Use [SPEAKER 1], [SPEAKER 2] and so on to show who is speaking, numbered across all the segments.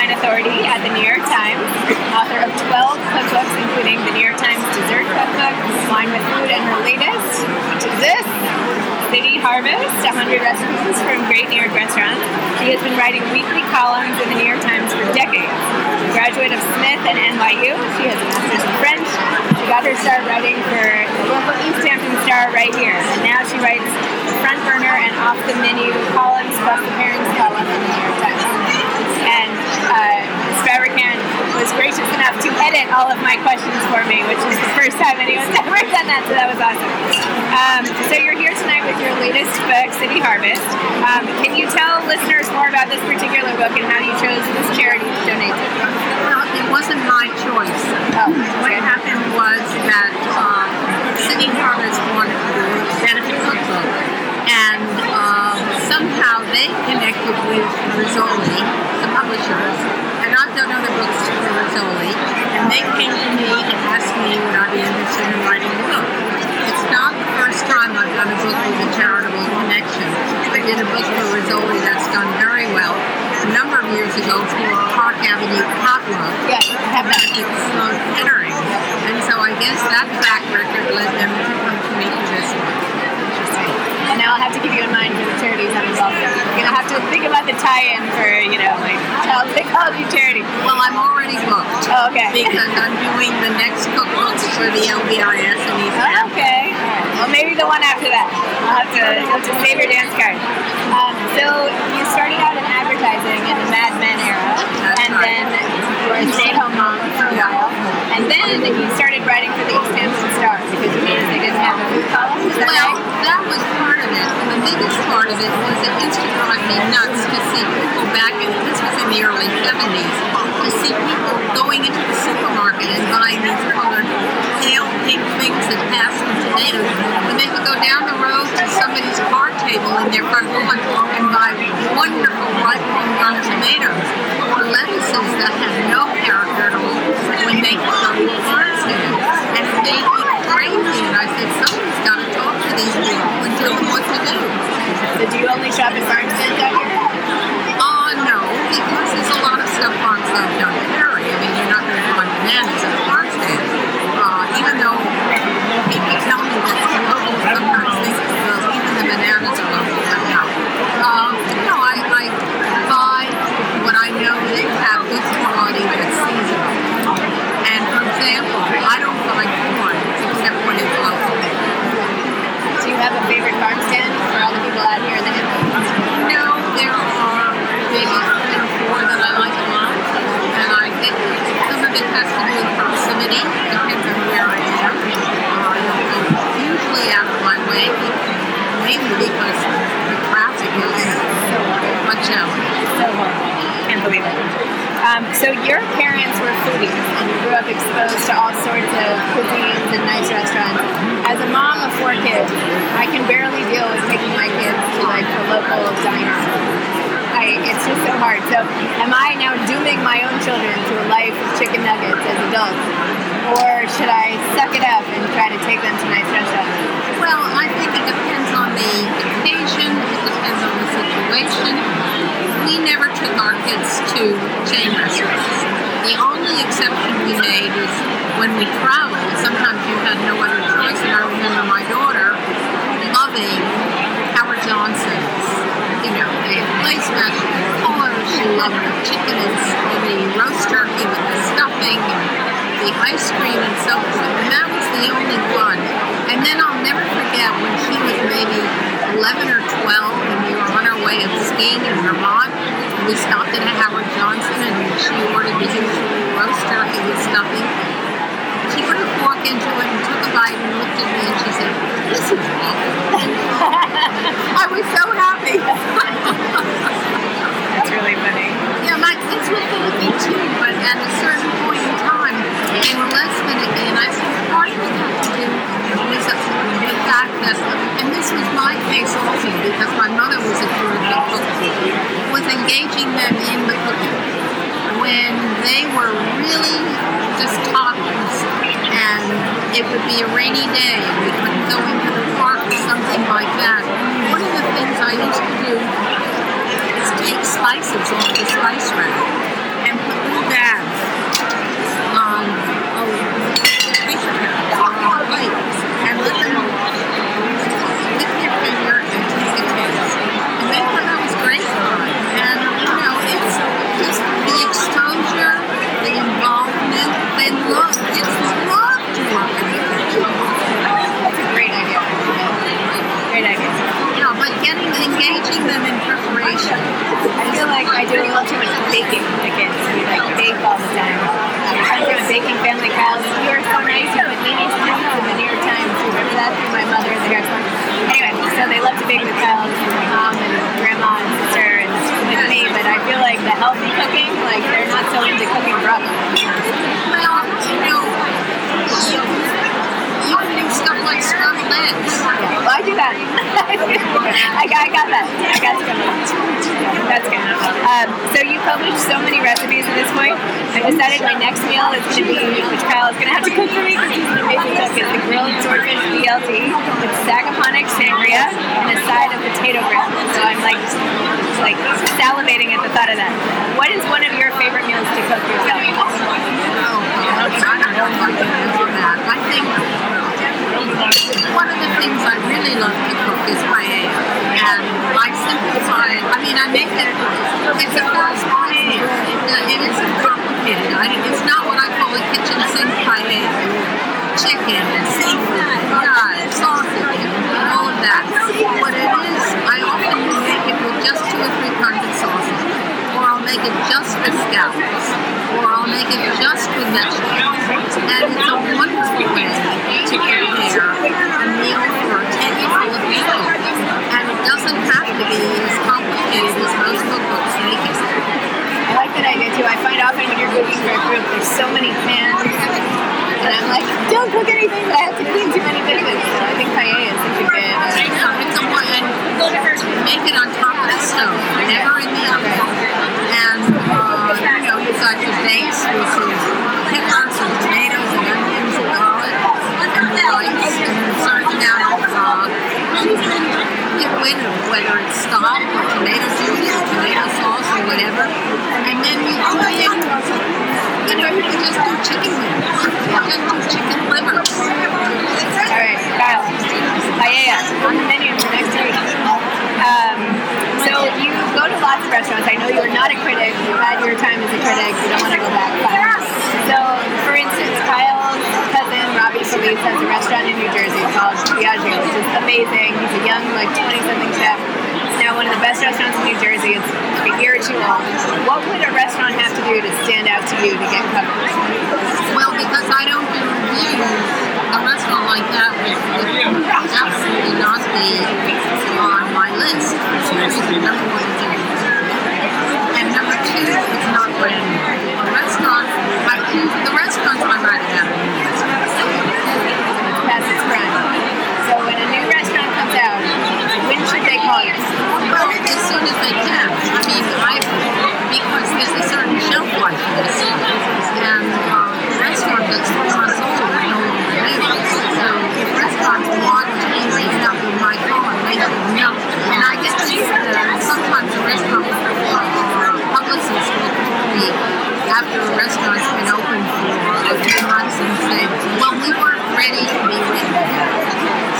[SPEAKER 1] wine authority at the New York Times, author of 12 cookbooks, including the New York Times Dessert Cookbook, Wine with Food, and her latest, which is this, City Harvest, 100 recipes from great New York restaurants. She has been writing weekly columns in the New York Times for decades. Graduate of Smith and NYU, she has a master's in French. She got her start writing for the local East Hampton Star right here. And now she writes front burner and off the menu columns plus the pairings column in the New York Times. Uh, Fabricant was gracious enough to edit all of my questions for me, which is the first time anyone's ever done that, so that was awesome. Um, so you're here tonight with your latest book, City Harvest. Um, can you tell listeners more about this particular book and how you chose this charity to donate to?
[SPEAKER 2] Well, it wasn't my choice.
[SPEAKER 1] Oh,
[SPEAKER 2] What happened was that um, City Harvest wanted to benefit cookbook, and um, somehow they connected with Rizzoli, the publishers, and I've done other books for Rizzoli, and they came to me and asked me would I be interested in writing a book. It's not the first time I've done a book with a charitable connection. I did a book for Rizzoli that's done very well a number of years ago for Park Avenue Potluck
[SPEAKER 1] Yes,
[SPEAKER 2] have benefits Sloan Kettering. And so I guess that track record led them to come to me for this one.
[SPEAKER 1] interesting. And now I'll have to keep you in mind charities I'm involved in. You're gonna have to think about the tie-in for, you know, like child psychology charity.
[SPEAKER 2] Well, I'm already booked
[SPEAKER 1] Oh, okay.
[SPEAKER 2] because I'm doing the next cookbooks for the LVIS in East
[SPEAKER 1] Oh, okay. Well, maybe the one after that. I'll have to, I'll have to save your dance card. Um, so you started out in advertising in the Mad Men era,
[SPEAKER 2] That's
[SPEAKER 1] and
[SPEAKER 2] right.
[SPEAKER 1] then you were a stay-at-home mom for a while, and then you started writing for the East Hampton Star because you they didn't have a food column. Is that
[SPEAKER 2] Well,
[SPEAKER 1] right?
[SPEAKER 2] Biggest part of it was it used to drive me nuts to see people back in, this was in the early 70s, to see people going into the supermarket and buying these colored pale pink things that passed for tomatoes. When they would go down the road to somebody's car table in their front lawn and buy wonderful ripe young tomatoes
[SPEAKER 1] So do you only shop at Farmstead out here?
[SPEAKER 2] Uh, no, because there's a lot of stuff farms don't done. I mean, you're not going to find bananas at a stand. Uh, even though people tell me that it's local, sometimes think uh, even the bananas are local. But no. Uh, no, I, I buy what I know they have good quality that's seasonal. And for example, I don't buy corn except when it's local.
[SPEAKER 1] Do you have a favorite farm stand for all the people out here in the Hamptons?
[SPEAKER 2] No, there are maybe three or four that I like a lot. And I think some of it has to do with proximity, depends on where I am. Uh, I don't go hugely out of my way, mainly because the traffic is a challenge.
[SPEAKER 1] So horrible. Can't believe it. Um, so your parents were foodies and you grew up exposed to all sorts of cuisines and nice restaurants. As a mom of four kids, I can barely deal with taking my kids to like the local diner. I, it's just so hard. So am I now dooming my own children to a life of chicken nuggets as adults? Or should I suck it up and try to take them to nice restaurants?
[SPEAKER 2] Well, I think it depends on the occasion, it depends on the situation. We never took our kids to chain restaurants. The only exception we made is when we traveled, sometimes you had no other choice, and I remember my daughter loving Howard Johnson's. You know, the place mashed the chicken and s- the roast turkey with the stuffing and the ice cream and so forth. And that was the only one. And then I'll never forget when she was maybe 11 or 12 and we were on our way of skiing in Vermont. And we stopped at a Howard Johnson and she ordered the usual roast turkey with stuffing. She put her fork into it and took a bite and looked at me and she said, This is awful. I was so happy.
[SPEAKER 1] That's really funny.
[SPEAKER 2] Yeah, my kids were finicky too, but at a certain point in time, they were less finicky, and I said, part of it had to do with the fact that, and this was my case also, because my mother was a terrific cook, was engaging them in the cooking. When they were really just toddlers, and it would be a rainy day, and we couldn't go into the park or something like that, one of the things I used to do take spices on the
[SPEAKER 1] spice rack. My mother in the New York Times. Anyway, so they love to bake with Kyle's mom and grandma and sister and with me. But I feel like the healthy cooking, like they're not so into cooking broccoli.
[SPEAKER 2] Well, you know, do stuff like scrambled eggs.
[SPEAKER 1] Well, I do that. I, got, I got that. I got some. That's good. Um, so you published so many recipes at this point. I decided my next meal is going to be, is going to have to cook for me because he's amazing is the grilled swordfish BLT with Sagaponack sangria and a side of potato bread. So I'm like, like salivating at the thought of that. What is one of your favorite meals to cook yourself?
[SPEAKER 2] Oh. I think one of the things I really love to cook is paella. And I simplify it. I mean, I make it, it's a fast paella. It isn't complicated. I, it's not what I a kitchen sink paella. Chicken seafood, fries, sausage, all of that. What it is, I often make it with just two or three kinds of sausage. Or I'll make it just with scallops. Or I'll make it just with vegetables. And it's a wonderful way to prepare a meal for a table of people. And it doesn't have to be as complicated as most cookbooks make it.
[SPEAKER 1] I like that idea too. I find often when you're cooking for a group, there's so many pans, and I'm like, don't cook anything, but I have to clean too many dishes. So I think paella is such a good.
[SPEAKER 2] I
[SPEAKER 1] Uh,
[SPEAKER 2] know, it's a one, and make it on top of the stove, never in the oven. And, uh, you know, you've got your base, which is peppers and tomatoes and onions and garlic and rice, and then certain amount of, uh, liquid, whether it's stock or tomato juice or tomato sauce or whatever. And then you put in, you know, you can just do chicken wings, you can do chicken livers.
[SPEAKER 1] all right, Kyle, paella on the menu for next week. Um, so you go to lots of restaurants. I know you are not a critic. You had your time as a critic. You don't want to go back. Fine. So, for instance, Kyle's cousin Robbie Felice has a restaurant in New Jersey called Viaggio, which is amazing. He's a young, like 20-something chef. It's now one of the best restaurants in New Jersey. It's a year or two old. What would a restaurant have to do to stand out to you to get covered?
[SPEAKER 2] Well, because I don't do reviews, a restaurant like that would, would absolutely not be on my list. Number one, it's in and number two, it's not brand new. A restaurant, I choose the restaurants I might have
[SPEAKER 1] Past its prime. So when a new restaurant comes out, when should they call you?
[SPEAKER 2] Well, as soon as they can. I mean, I because there's a certain shelf life for this, and uh, restaurant that's three months old is no longer new. So if restaurants want to be raised up in my column, they should know. And I get to see that sometimes the restaurant uh, publicists will call me after a restaurant's been open for a few months and say, "Well, we weren't ready to be written."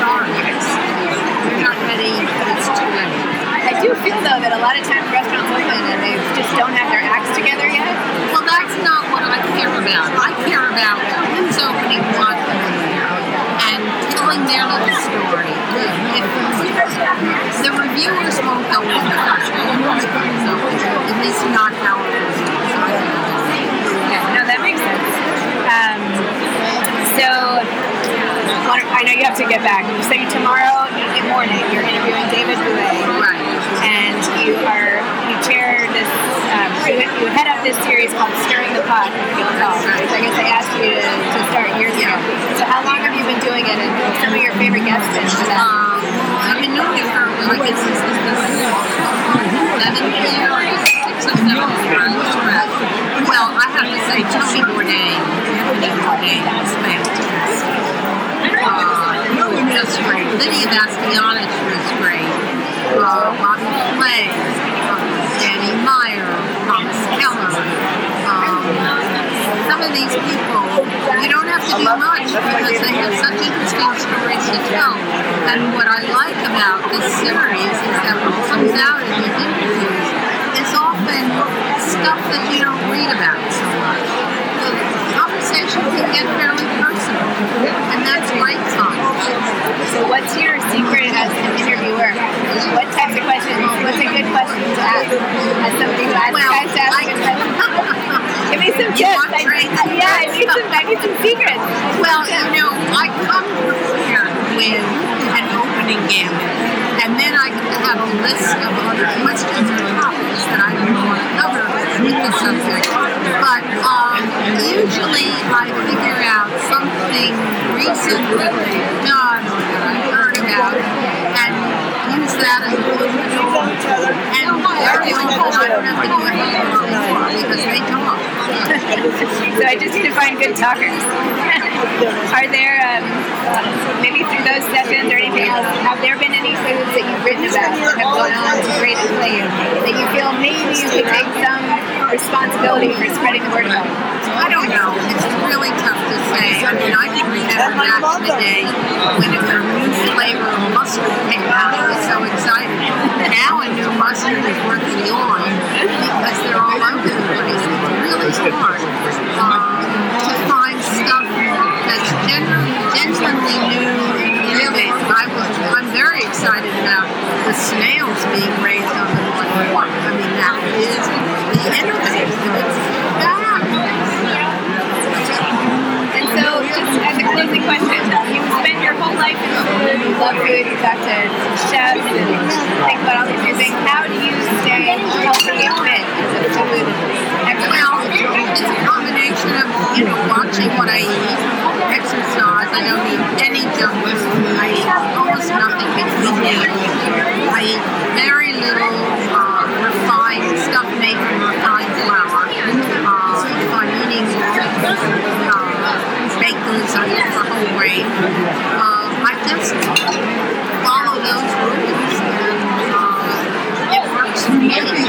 [SPEAKER 2] Sorry, we're not ready. It's too late.
[SPEAKER 1] I do feel though that a lot of times restaurants open and they just don't have their acts together yet.
[SPEAKER 2] Well, that's not what I care about. I care about who's opening what and telling their little story. If the reviewers won't go with the first one, so at least not how it is.
[SPEAKER 1] No, that makes sense. Um, so I know you have to get back. So tomorrow in morning you're interviewing David Bouley,
[SPEAKER 2] Right.
[SPEAKER 1] and you are you chair this. Um, you, you head up this series called Stirring the Pot with Guildhall, which I guess I asked you to, to start years ago. So how long have you been doing it, and some of your favorite guests been for that?
[SPEAKER 2] Um, I've been doing it for, I guess this is the seventh year, or sixth or seventh year, I lose track. Well, I have to say, Tony Bourdain, Anthony Bourdain is fantastic. Was just great. Lydia Bastianich was great. Uh, Bobby Flay, uh, Danny Meyer. These people, you don't have to do much because they have such interesting stories to tell. And what I like about this series is that what comes out in these interviews is often stuff that you don't read about so much. The conversation can get fairly personal, and that's great fun.
[SPEAKER 1] So, what's your secret as an interviewer? What types of questions? What's a good question to ask as somebody who asks
[SPEAKER 2] Well,
[SPEAKER 1] guys to ask
[SPEAKER 2] I-
[SPEAKER 1] good questions? Give me some
[SPEAKER 2] You
[SPEAKER 1] tips.
[SPEAKER 2] want
[SPEAKER 1] I,
[SPEAKER 2] training?
[SPEAKER 1] yeah, I need some. I need some secrets.
[SPEAKER 2] Well, you know, I come prepared with an opening gambit, and then I have a list of other questions or topics that I want to cover with. But um, usually I figure out something recent that they've done or that I heard about, and use that as a clue. And very often I don't have to do anything because they talk.
[SPEAKER 1] so I just need to find good talkers. Are there um, maybe through those sessions or anything else? Have there been any foods that you've written about that have gone on to greatly play that you feel maybe you could take some responsibility for spreading the word about?
[SPEAKER 2] I don't know. It's really tough to say. I mean, I can remember back in the day when a new flavor of mustard came out. I was so excited. Now a new mustard is worth the yawn because they're all over the place. It's really hard um, to find stuff that's genuinely, new. I was, I'm very excited about the snails being raised on the North Fork. I mean, that is that.
[SPEAKER 1] And so, as a closing question, you your whole life in food, love food, you think about all these things. How do you stay healthy and fit a
[SPEAKER 2] Thank you.